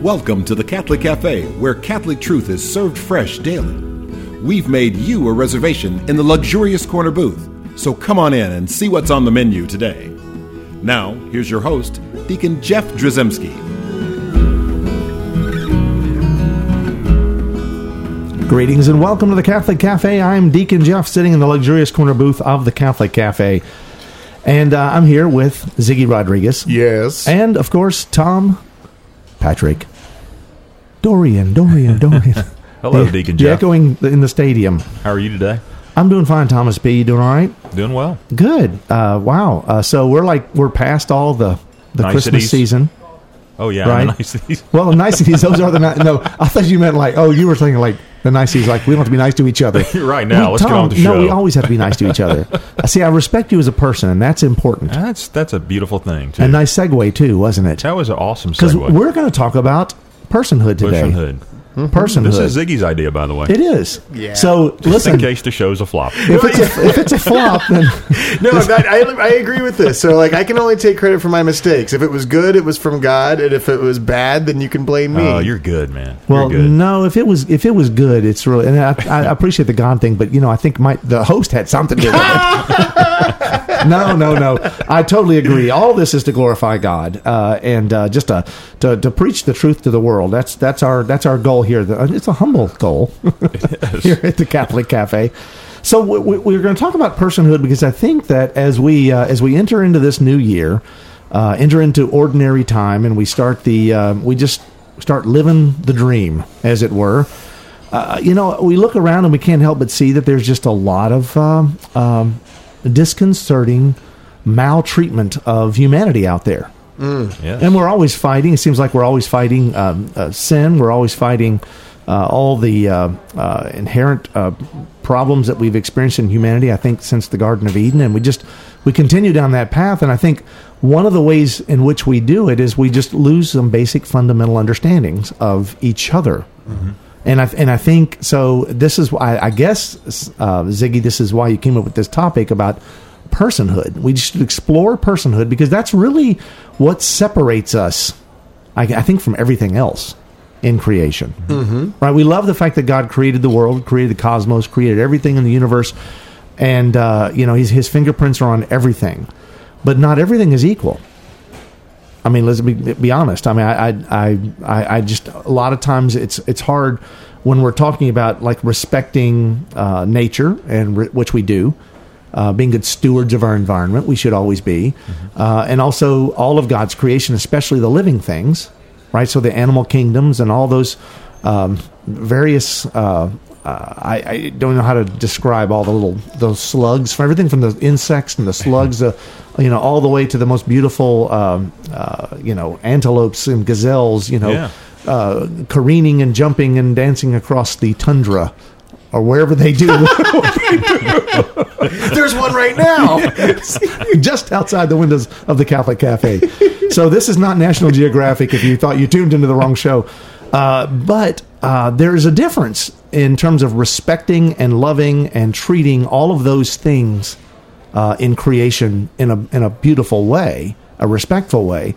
Welcome to the Catholic Cafe, where Catholic truth is served fresh daily. We've made you a reservation in the luxurious corner booth, so come on in and see what's on the menu today. Now, here's your host, Deacon Jeff Drzycimski. Greetings and welcome to the Catholic Cafe. I'm Deacon Jeff, sitting in the luxurious corner booth of the Catholic Cafe. And uh, I'm here with Ziggy Rodriguez. Yes. And, of course, Tom Patrick. Dorian, Dorian, Dorian. Hello, The- Deacon the Jeff. echoing in the stadium. How are you today? I'm doing fine, Thomas B. You doing all right? Doing well. Good. Uh, wow. Uh, so we're like, we're past all the, the Christmas season. Oh yeah, Right. the niceties. Well, the niceties, those are the ni- no. I thought you meant like, oh, you were thinking like the niceties, like we don't have to be nice to each other. Right now, We- let's get on the No, we always have to be nice to each other. See, I respect you as a person, and that's important. That's that's a beautiful thing too. A nice segue too, wasn't it? that was an awesome Because we're going to talk about personhood today. Personhood. Personhood. This is Ziggy's idea, by the way. it is. Yeah. So Just listen, in case the show's a flop. if it's a, if it's a flop, then no, that, I, I agree with this. So, like, I can only take credit for my mistakes. If it was good, it was from God, and if it was bad, then you can blame me. Oh, you're good, man. well, you're good. no. If it was if it was good, it's really. And I, I appreciate the God thing, but you know, I think my the host had something to do with it. no, no, no. I totally agree. All this is to glorify God uh, and uh, just to, to to preach the truth to the world. That's that's our that's our goal here. It's a humble goal here at the Catholic Cafe. So we, we- we're going to talk about personhood because I think that as we uh, as we enter into this new year, uh, enter into ordinary time, and we start the uh, we just start living the dream, as it were. Uh, you know, we look around and we can't help but see that there's just a lot of um, um, disconcerting maltreatment of humanity out there. Yes. And we're always fighting. It seems like we're always fighting um, uh, sin. We're always fighting uh, all the uh, uh, inherent uh, problems that we've experienced in humanity. I think since the Garden of Eden, and we just we continue down that path. And I think one of the ways in which we do it is we just lose some basic fundamental understandings of each other. And I and I think so. This is why I guess uh, Ziggy. This is why you came up with this topic about personhood. We should explore personhood because that's really what separates us. I, I think from everything else in creation. Mm-hmm. Right? We love the fact that God created the world, created the cosmos, created everything in the universe, and uh, you know his his fingerprints are on everything. But not everything is equal. I mean, let's be, be honest. I mean, I, I, I, I just a lot of times it's it's hard when we're talking about like respecting uh, nature and re- which we do, uh, being good stewards of our environment. We should always be, uh, and also all of God's creation, especially the living things, right? So the animal kingdoms and all those um, various. Uh, uh, I, I don't know how to describe all the little those slugs from everything from the insects and the slugs, uh, you know, all the way to the most beautiful, um, uh, you know, antelopes and gazelles, you know, Yeah. uh, careening and jumping and dancing across the tundra or wherever they do, There's one right now. just outside the windows of the Catholic Cafe. So this is not National Geographic. If you thought you tuned into the wrong show, uh, but uh, there is a difference in terms of respecting and loving and treating all of those things uh, in creation in a in a beautiful way, a respectful way,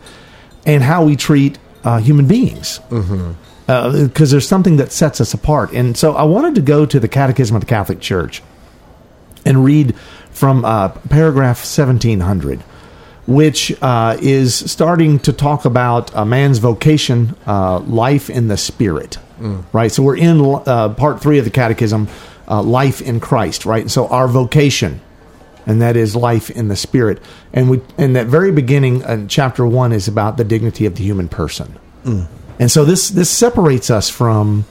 and how we treat uh, human beings. Because there's something that sets us apart. And so I wanted to go to the Catechism of the Catholic Church and read from uh, paragraph 1700, which uh, is starting to talk about a man's vocation, uh, life in the spirit. Right? So we're in uh, part three of the Catechism, uh, life in Christ, right? So our vocation, and that is life in the spirit. And we, in that very beginning, uh, chapter one is about the dignity of the human person. And so this this separates us from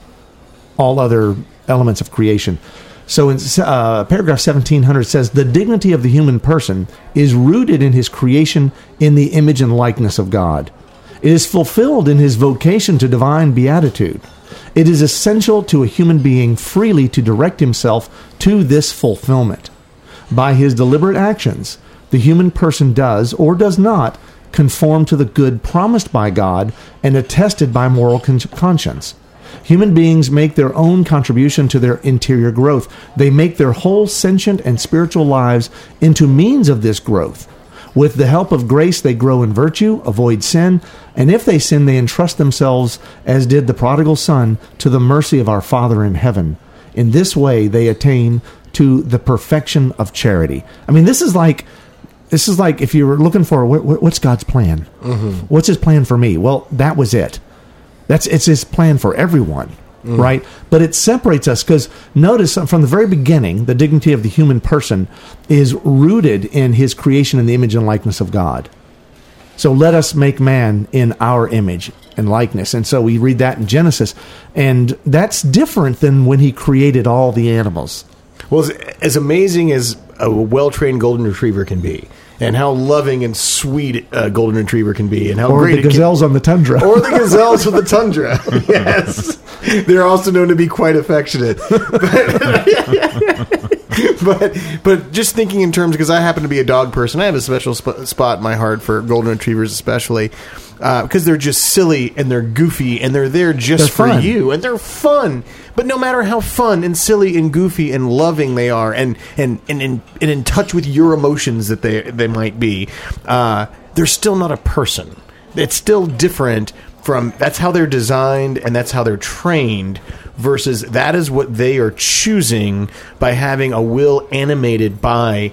all other elements of creation. So in uh, paragraph 1700 says the dignity of the human person is rooted in his creation in the image and likeness of God. It is fulfilled in his vocation to divine beatitude. It is essential to a human being freely to direct himself to this fulfillment. By his deliberate actions, the human person does or does not conform to the good promised by God and attested by moral con- conscience. Human beings make their own contribution to their interior growth. They make their whole sentient and spiritual lives into means of this growth. With the help of grace, they grow in virtue, avoid sin, and if they sin, they entrust themselves, as did the prodigal son, to the mercy of our Father in heaven. In this way, they attain to the perfection of charity. I mean, this is like this is like if you were looking for what, what- what's God's plan? Mm-hmm. What's His plan for me? Well, that was it. That's it's His plan for everyone, mm. right? But it separates us because notice uh, from the very beginning, the dignity of the human person is rooted in His creation in the image and likeness of God. So let us make man in our image and likeness. And so we read that in Genesis, and that's different than when He created all the animals. Well, as, as amazing as a well trained golden retriever can be, and how loving and sweet a golden retriever can be, and how Or great the it can- gazelles on the tundra. or the gazelles with the tundra. yes, they're also known to be quite affectionate. but but but just thinking in terms because I happen to be a dog person, I have a special sp- spot in my heart for golden retrievers, especially because they're just silly and they're goofy and they're there just They're for fun. you and they're fun. But no matter how fun and silly and goofy and loving they are, and and and, and, and in touch with your emotions that they they might be, uh, they're still not a person. It's still different from that's how they're designed and that's how they're trained versus that is what they are choosing by having a will animated by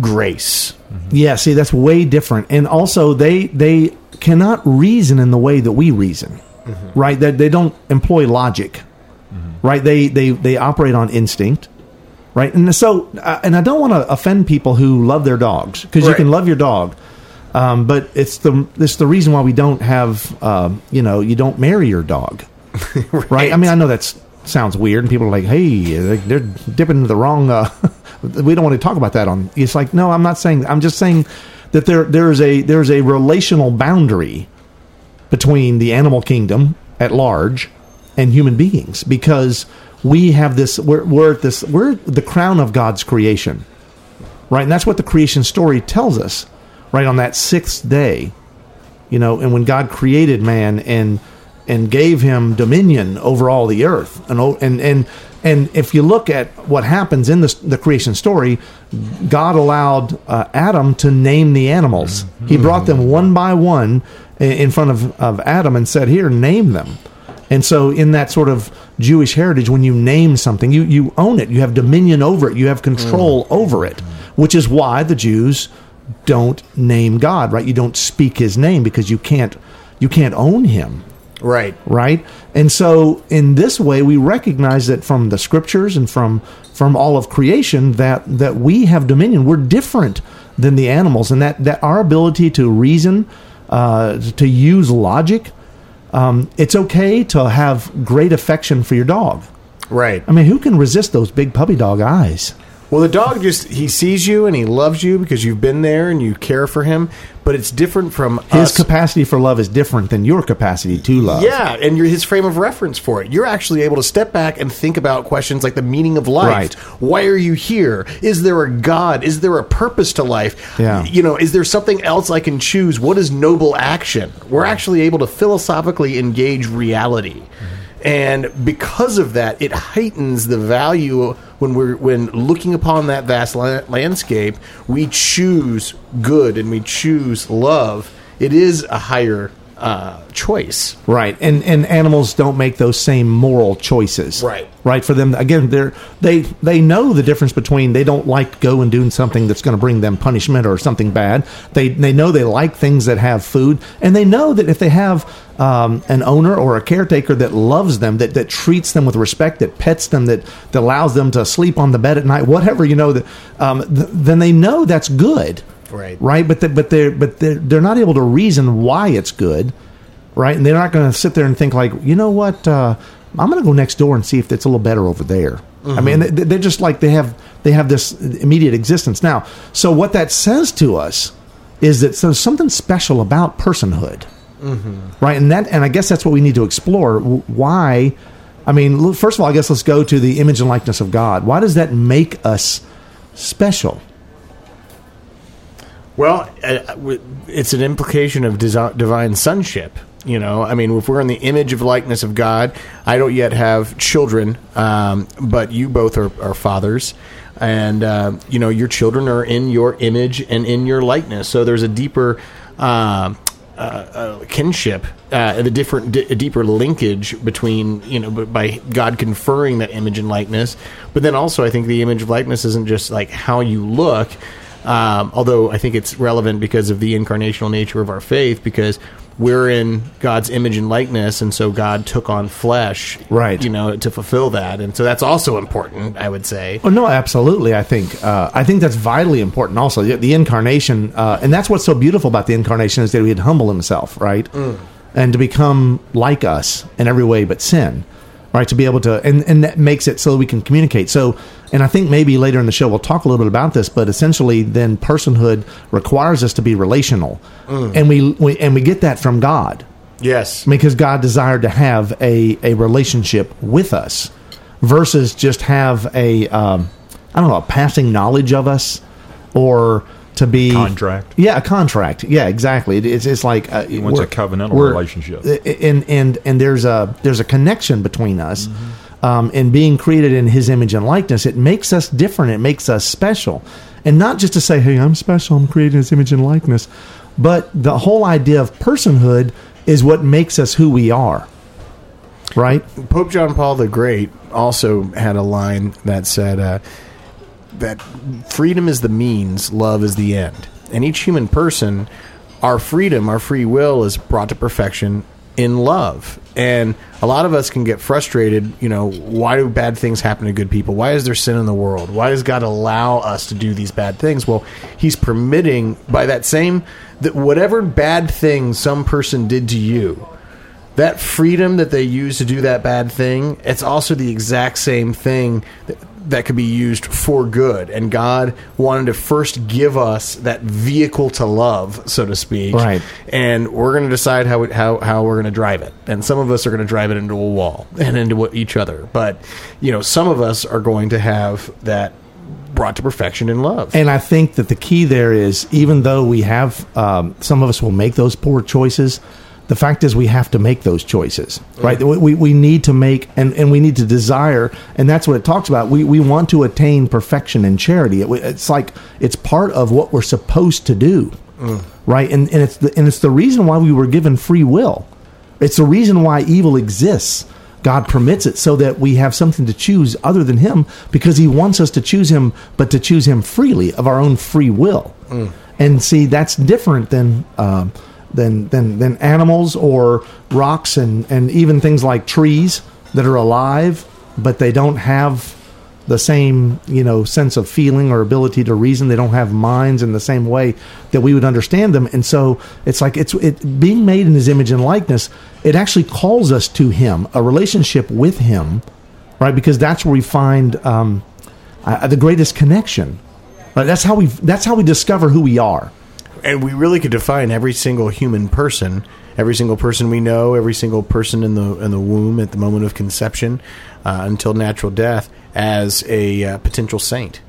grace. Yeah, see, that's way different. And also, they they cannot reason in the way that we reason, right? That they don't employ logic, right? They they they operate on instinct, right? And so, uh, and I don't want to offend people who love their dogs because you can love your dog, um, but it's the it's the reason why we don't have, um, you know, you don't marry your dog, right? I mean, I know that sounds weird, and people are like, "Hey, they're, they're dipping into the wrong." Uh, we don't want to talk about that. On it's like, no, I'm not saying. I'm just saying that there there is a there is a relational boundary between the animal kingdom at large and human beings because we have this. We're, we're at this. We're the crown of God's creation, right? And that's what the creation story tells us, right? On that sixth day, you know and when god created man and and gave him dominion over all the earth. And and and and if you look at what happens in the, the creation story god allowed uh, adam to name the animals. He brought them one by one in front of, of adam and said here name them. And so in that sort of jewish heritage when you name something you you own it. You have dominion over it. You have control over it which is why the jews don't name God, right? You don't speak his name because you can't you can't own him, Right. right? And so in this way we recognize that from the scriptures and from from all of creation that that we have dominion. We're different than the animals and that that our ability to reason uh, to use logic um, it's okay to have great affection for your dog. Right. I mean, who can resist those big puppy dog eyes? Well, the dog just he sees you and he loves you because you've been there and you care for him. But it's different from His us. capacity for love is different than your capacity to love. Yeah, and you're his frame of reference for it. You're actually able to step back and think about questions like the meaning of life. Right. Why are you here? Is there a God? Is there a purpose to life? Yeah. You know, is there something else I can choose? What is noble action? We're actually able to philosophically engage reality. Mm-hmm. And because of that, it heightens the value when we're when looking upon that vast la- landscape. We choose good and we choose love. It is a higher uh, choice. Right, and and animals don't make those same moral choices. Right. right. For them, again, they're they they know the difference between they don't like go and doing something that's going to bring them punishment or something bad. They they know they like things that have food, and they know that if they have um, an owner or a caretaker that loves them, that that treats them with respect, that pets them, that that allows them to sleep on the bed at night, whatever you know, that um, th- then they know that's good. Right. Right. But the, but they're but they're, they're not able to reason why it's good right? And they're not going to sit there and think like, you know what, uh, I'm going to go next door and see if it's a little better over there. I mean, they, they're just like they have they have this immediate existence now. So what that says to us is that there's something special about personhood, right? And that and I guess that's what we need to explore. Why? I mean, first of all, I guess let's go to the image and likeness of God. Why does that make us special? Well, uh, it's an implication of divine sonship. You know, I mean, if we're in the image of likeness of God, I don't yet have children, um, but you both are, are fathers, and uh, you know, your children are in your image and in your likeness. So there's a deeper. Uh, uh, uh, kinship, uh, the different, deeper linkage between you know, by God conferring that image and likeness. But then also, I think the image of likeness isn't just like how you look, um, although I think it's relevant because of the incarnational nature of our faith, because we're in God's image and likeness, and so God took on flesh, Right. You know, to fulfill that, and so that's also important, I would say. Oh no, absolutely. I think uh, I think that's vitally important. Also, the, the incarnation, uh, and that's what's so beautiful about the incarnation is that He'd humble Himself, right, and to become like us in every way but sin, right? To be able to, and and that makes it so we can communicate. So, and I think maybe later in the show we'll talk a little bit about this, but essentially, then personhood requires us to be relational, and we, we and we get that from God Yes, because God desired to have a, a relationship with us versus just have a um, I don't know a passing knowledge of us or to be Contract. Yeah, a contract. Yeah, exactly. It, it's it's like uh, He wants a covenantal relationship. and and and there's a there's a connection between us. Um, and being created in His image and likeness, it makes us different. It makes us special, and not just to say, "Hey, I'm special. I'm created in His image and likeness," but the whole idea of personhood is what makes us who we are. Right? Pope John Paul the Great also had a line that said uh, that freedom is the means, love is the end. And each human person, our freedom, our free will is brought to perfection in love. And a lot of us can get frustrated, you know, why do bad things happen to good people? Why is there sin in the world? Why does God allow us to do these bad things? Well, he's permitting by that same that whatever bad thing some person did to you, that freedom that they use to do that bad thing, it's also the exact same thing that, that could be used for good. And God wanted to first give us that vehicle to love, so to speak. Right. And we're going to decide how, it, how, how we're going to drive it. And some of us are going to drive it into a wall and into each other. But, you know, some of us are going to have that brought to perfection in love. And I think that the key there is even though we have, um, some of us will make those poor choices, the fact is we have to make those choices, right? We, we, need to make, and, and we need to desire, and that's what it talks about. We, we want to attain perfection in charity. It, it's like, it's part of what we're supposed to do, right? And, and, it's the, and it's the reason why we were given free will. It's the reason why evil exists. God permits it so that we have something to choose other than Him because He wants us to choose Him, but to choose Him freely of our own free will. And see, that's different than. Um, than, than, than animals or rocks and, and even things like trees that are alive, but they don't have the same you know sense of feeling or ability to reason. They don't have minds in the same way that we would understand them, and so it's like it's it being made in His image and likeness. It actually calls us to Him, a relationship with Him, right? Because that's where we find um, uh, the greatest connection. Right? That's how we that's how we discover who we are. And we really could define every single human person, every single person we know, every single person in the in the womb at the moment of conception uh, until natural death as a uh, potential saint.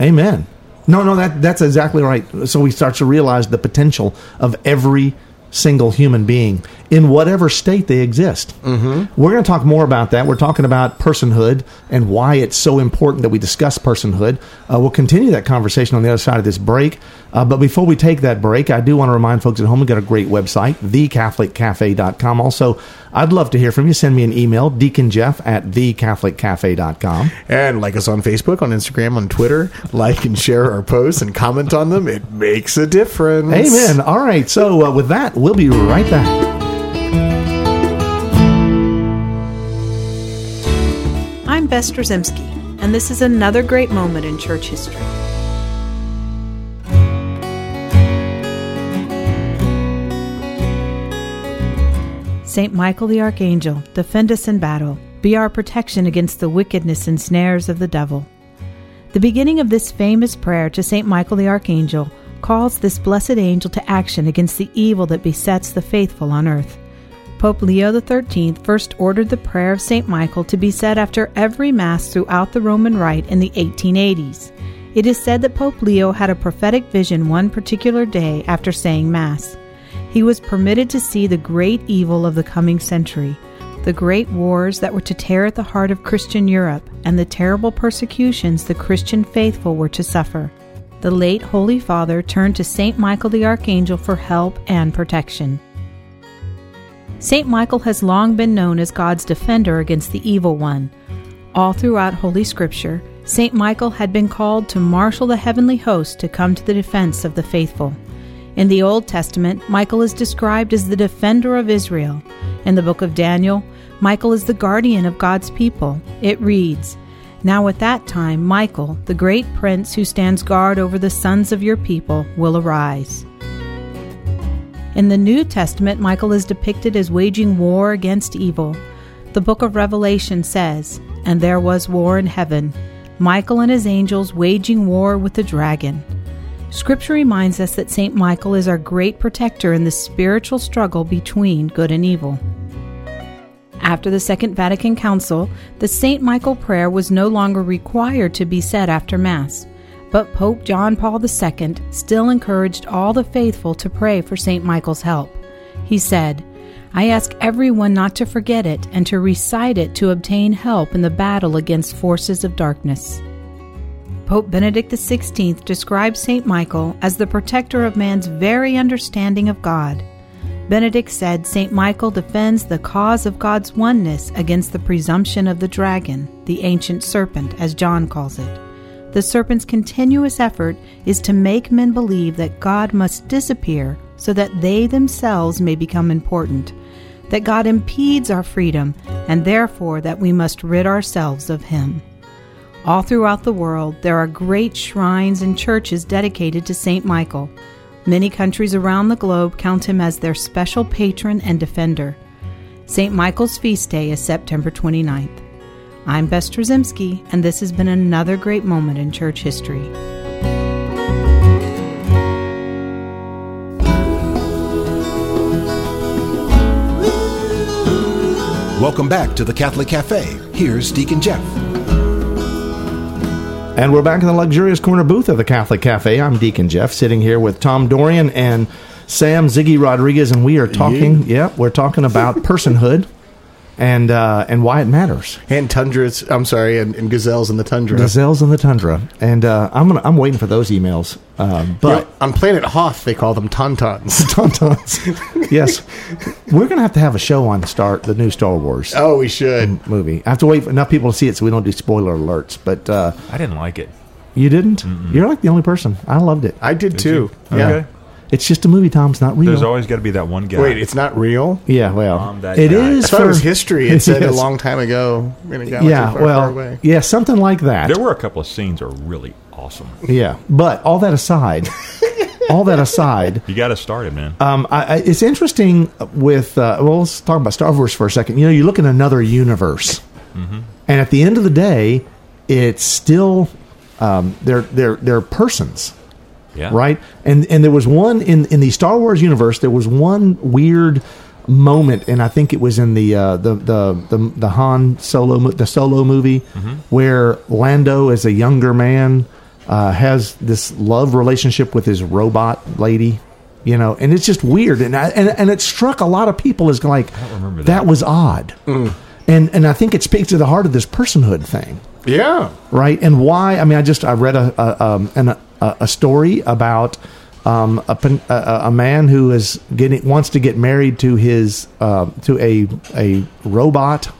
Amen. No, no, that that's exactly right. So we start to realize the potential of every single human being in whatever state they exist. Mm-hmm. We're going to talk more about that. We're talking about personhood and why it's so important that we discuss personhood. Uh, we'll continue that conversation on the other side of this break. Uh, but before we take that break, I do want to remind folks at home we've got a great website, thecatholiccafe.com. Also, I'd love to hear from you. Send me an email, deaconjeff at thecatholiccafe.com. And like us on Facebook, on Instagram, on Twitter. Like and share our posts and comment on them. It makes a difference. Amen. All right. So uh, with that, we'll be right back. Bess and this is another great moment in church history. Saint Michael the Archangel, defend us in battle. Be our protection against the wickedness and snares of the devil. The beginning of this famous prayer to Saint Michael the Archangel calls this blessed angel to action against the evil that besets the faithful on earth. Pope Leo XIII first ordered the prayer of St. Michael to be said after every Mass throughout the Roman Rite in the 1880s. It is said that Pope Leo had a prophetic vision one particular day after saying Mass. he was permitted to see the great evil of the coming century, the great wars that were to tear at the heart of Christian Europe, and the terrible persecutions the Christian faithful were to suffer. The late Holy Father turned to St. Michael the Archangel for help and protection. St. Michael has long been known as God's defender against the evil one. All throughout Holy Scripture, St. Michael had been called to marshal the heavenly host to come to the defense of the faithful. In the Old Testament, Michael is described as the defender of Israel. In the book of Daniel, Michael is the guardian of God's people. It reads, Now at that time, Michael, the great prince who stands guard over the sons of your people, will arise. In the New Testament, Michael is depicted as waging war against evil. The book of Revelation says, And there was war in heaven, Michael and his angels waging war with the dragon. Scripture reminds us that St. Michael is our great protector in the spiritual struggle between good and evil. After the Second Vatican Council, the St. Michael prayer was no longer required to be said after Mass, but Pope John Paul II still encouraged all the faithful to pray for St. Michael's help. He said, I ask everyone not to forget it and to recite it to obtain help in the battle against forces of darkness. Pope Benedict XVI describes St. Michael as the protector of man's very understanding of God. Benedict said St. Michael defends the cause of God's oneness against the presumption of the dragon, the ancient serpent, as John calls it. The serpent's continuous effort is to make men believe that God must disappear so that they themselves may become important, that God impedes our freedom, and therefore that we must rid ourselves of Him. All throughout the world, there are great shrines and churches dedicated to St. Michael. Many countries around the globe count him as their special patron and defender. St. Michael's feast day is September 29th. I'm Bess Drzycimski, and this has been another great moment in church history. Welcome back to the Catholic Cafe. Here's Deacon Jeff. And we're back in the luxurious corner booth of the Catholic Cafe. I'm Deacon Jeff, sitting here with Tom Dorian and Sam Ziggy Rodriguez, and we are talking. Yeah, we're talking about personhood and uh, and why it matters. And tundras, I'm sorry, and, and gazelles in the tundra. Gazelles in the tundra, and uh, I'm gonna, I'm waiting for those emails. Uh, but know, on planet Hoth, they call them tauntauns. tauntauns, yes, we're gonna have to have a show on Star the new Star Wars oh, we should. movie. I have to wait for enough people to see it so we don't do spoiler alerts. But uh, I didn't like it. you didn't. You're like the only person. I loved it. I did, too. you? Yeah. Okay. It's just a movie, Tom. It's not real. There's always got to be that one guy. Wait, it's not real? yeah, well, Um, that it guy. is. I thought for- it was history. It said a Yes. long time ago in a galaxy Yeah, far, well, far away. yeah, something like that. There were a couple of scenes that are really awesome. yeah, but all that aside, all that aside, You got to start it, man. um, I, I, it's interesting with. Uh, well, let's talk about Star Wars for a second. You know, you look at another universe, and at the end of the day, it's still um, they're they're they're persons. Yeah. right? And and there was one in in the Star Wars universe. There was one weird moment, and I think it was in the uh, the, the the the Han Solo the Solo movie where Lando, as a younger man, uh, has this love relationship with his robot lady. You know, and it's just weird, and I, and and it struck a lot of people as like that that. was odd, and and I think it speaks to the heart of this personhood thing Yeah. right? And why? I mean, I just I read a a, um, an, a, a story about um, a, a a man who is getting wants to get married to his uh, to a a robot.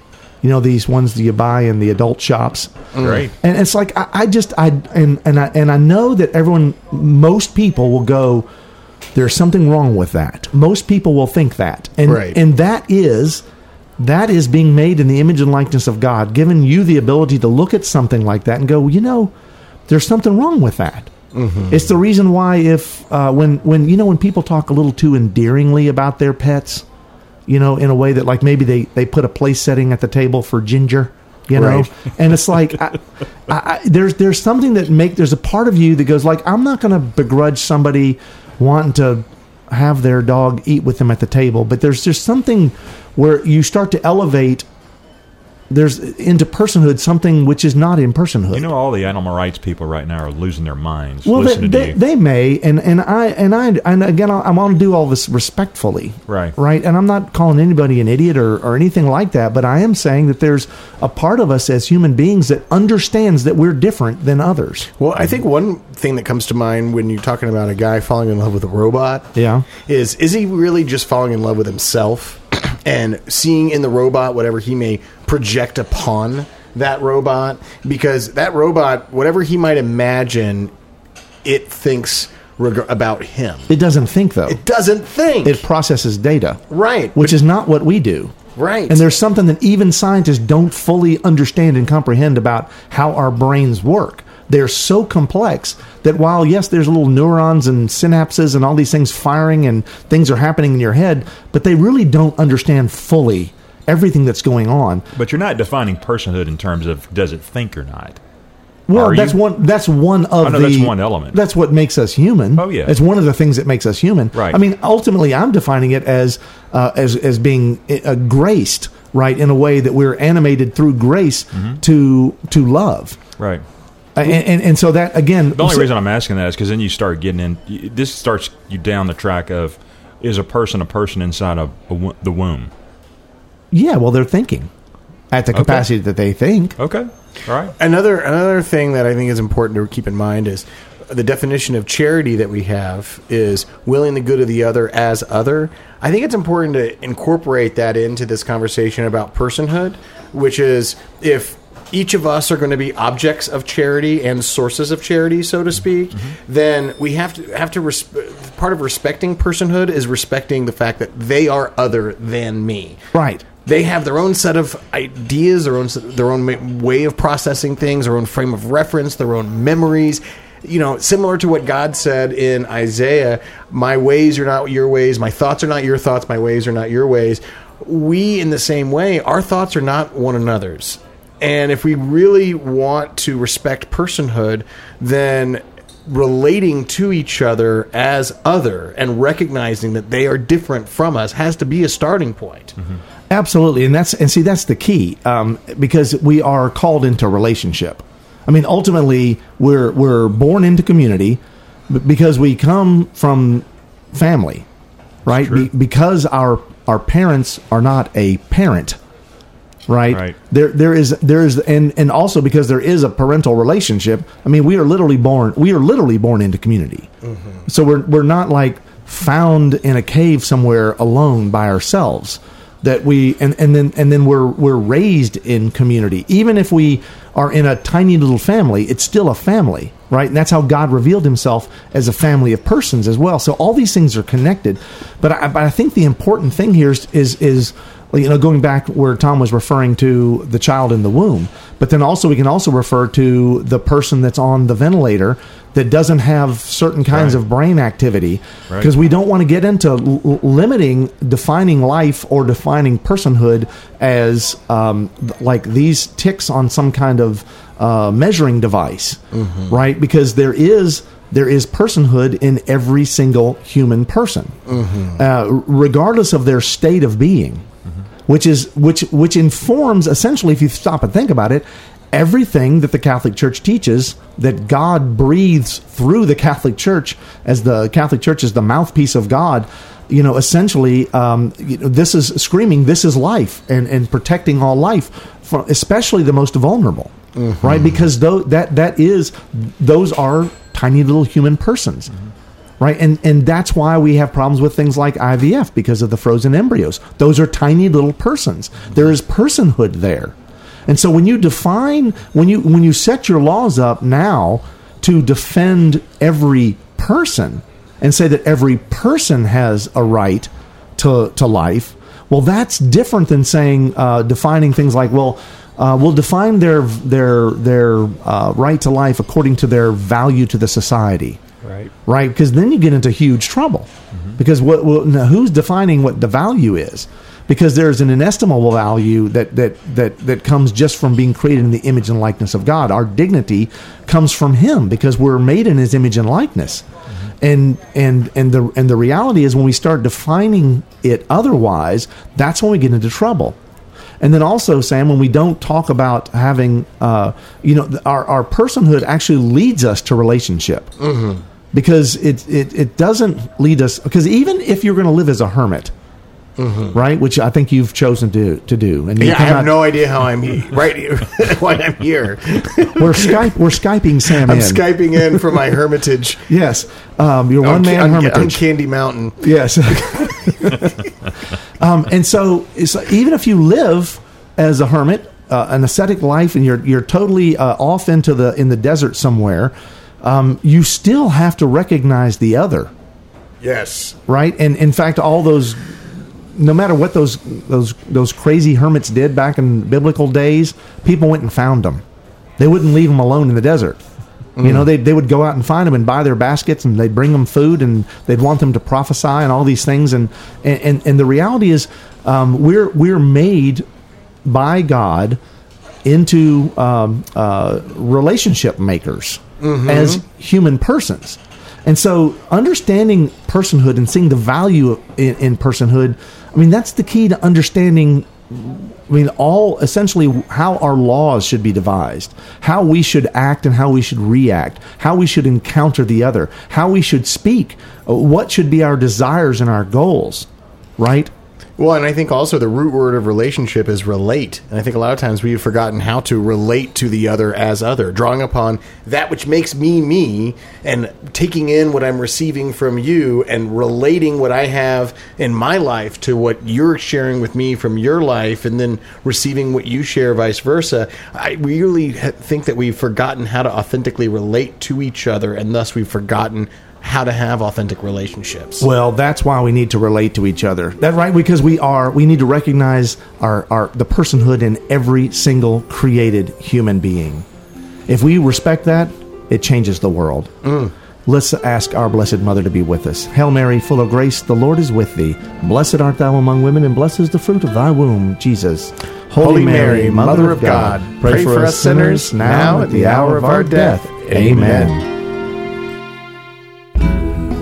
You know these ones that you buy in the adult shops. Great. And it's like I, I just I and and I and I know that everyone, most people will go. There's something wrong with that. Most people will think that, and Right. and that is that is being made in the image and likeness of God, giving you the ability to look at something like that and go, you know, there's something wrong with that. It's the reason why if uh, when when you know when people talk a little too endearingly about their pets, you know, in a way that like maybe they they put a place setting at the table for Ginger, you know, Right. and it's like I, I, I, there's there's something that make there's a part of you that goes like I'm not going to begrudge somebody wanting to have their dog eat with them at the table, but there's just something where you start to elevate there's into personhood something which is not in personhood. You know, all the animal rights people right now are losing their minds. well, they, they, they may, and, and I and I and again, I want to do all this respectfully, Right. Right, and I'm not calling anybody an idiot or, or anything like that, but I am saying that there's a part of us as human beings that understands that we're different than others. Well, I think one thing that comes to mind when you're talking about a guy falling in love with a robot, Yeah. is is he really just falling in love with himself and seeing in the robot whatever he may project upon that robot? Because that robot, whatever he might imagine, it thinks reg- about him. It doesn't think though; It doesn't think. it processes data, right. which is not what we do. Right. And there's something that even scientists don't fully understand and comprehend about how our brains work. They're so complex that while, yes, there's little neurons and synapses and all these things firing and things are happening in your head, but they really don't understand fully everything that's going on. but you're not defining personhood in terms of does it think or not. Well, Are that's you? one. That's one of I know the. that's one element. That's what makes us human. Oh, yeah. it's one of the things that makes us human. Right. I mean, ultimately, I'm defining it as uh, as as being uh, graced, right, in a way that we're animated through grace Mm-hmm. to to love, Right. Uh, and, and and so that again. The only so- reason I'm asking that is because then you start getting in. This starts you down the track of is a person a person inside of a the womb? yeah, well, they're thinking at the Okay. capacity that they think. Okay. All right. Another another thing that I think is important to keep in mind is the definition of charity that we have is willing the good of the other as other. I think it's important to incorporate that into this conversation about personhood, which is if each of us are going to be objects of charity and sources of charity, so to speak, mm-hmm. Mm-hmm. then we have to have to part of respecting personhood is respecting the fact that they are other than me. Right. They have their own set of ideas, their own their own way of processing things, their own frame of reference, their own memories. You know, similar to what God said in Isaiah, "My ways are not your ways, my thoughts are not your thoughts, my ways are not your ways." We, in the same way, our thoughts are not one another's. And if we really want to respect personhood, then relating to each other as other and recognizing that they are different from us has to be a starting point. Absolutely, and that's and see that's the key um, because we are called into relationship. I mean, ultimately, we're we're born into community because we come from family, right? Be, because our our parents are not a parent, right? Right. There there is there is and and also because there is a parental relationship. I mean, we are literally born we are literally born into community. Mm-hmm. So we're we're not like found in a cave somewhere alone by ourselves. That we and, and then and then we're we're raised in community. Even if we are in a tiny little family, it's still a family, right? And that's how God revealed Himself as a family of persons as well. So all these things are connected. But I, but I think the important thing here is is, is you know going back where Tom was referring to the child in the womb, but then also we can also refer to the person that's on the ventilator that doesn't have certain kinds Right. of brain activity Right. because we don't want to get into l- limiting defining life or defining personhood as um, like these ticks on some kind of uh, measuring device, right? Because there is there is personhood in every single human person, uh, regardless of their state of being which is which which informs essentially if you stop and think about it everything that the Catholic Church teaches that God breathes through the Catholic Church as the Catholic Church is the mouthpiece of God you know essentially um, you know, this is screaming this is life and and protecting all life from especially the most vulnerable right? Because though that that is those are tiny little human persons right? And and that's why we have problems with things like IVF because of the frozen embryos. Those are tiny little persons. There is personhood there. And so when you define when you when you set your laws up now to defend every person and say that every person has a right to to life well that's different than saying uh, defining things like well uh, we'll define their their their uh, right to life according to their value to the society Right. right? Because then you get into huge trouble. Because what well, now who's defining what the value is? Because there's an inestimable value that that that that comes just from being created in the image and likeness of God. Our dignity comes from Him because we're made in His image and likeness. And and and the and the reality is when we start defining it otherwise, that's when we get into trouble. And then also, Sam, when we don't talk about having, uh, you know, our, our personhood actually leads us to relationship. Mm-hmm. Because it, it, it doesn't lead us, because even if you're going to live as a hermit, right, which I think you've chosen to, to do. And you Yeah, I have no idea how I'm he- right here, why I'm here. We're, Skype, we're Skyping Sam I'm in. skyping in from my hermitage Yes. Um, your one on, man on- on. Candy Mountain. Yes. um, and so, it's, even if you live as a hermit, uh, an ascetic life, and you're you're totally uh, off into the in the desert somewhere, um, you still have to recognize the other, Yes. right? And in fact, all those, no matter what those those those crazy hermits did back in biblical days, people went and found them. They wouldn't leave them alone in the desert. You know, they they would go out and find them and buy their baskets, and they'd bring them food, and they'd want them to prophesy and all these things. And and and, and the reality is, um, we're we're made by God into um, uh, relationship makers as human persons. And so, understanding personhood and seeing the value in, in personhood, I mean, that's the key to understanding. I mean, all essentially how our laws should be devised, how we should act and how we should react, how we should encounter the other, how we should speak, uh, what should be our desires and our goals, right? Well, and I think also the root word of relationship is relate. And I think a lot of times we've forgotten how to relate to the other as other, drawing upon that which makes me me and taking in what I'm receiving from you and relating what I have in my life to what you're sharing with me from your life and then receiving what you share, vice versa. I really think that we've forgotten how to authentically relate to each other and thus we've forgotten how to have authentic relationships. Well, that's why we need to relate to each other. That right because we are we need to recognize our, our the personhood in every single created human being. If we respect that, it changes the world. Mm. Let's ask our blessed mother to be with us. Hail Mary, full of grace, the Lord is with thee. Blessed art thou among women, and blessed is the fruit of thy womb, Jesus. Holy Mary, Mother of God, pray for us sinners now at the hour of our death. Amen.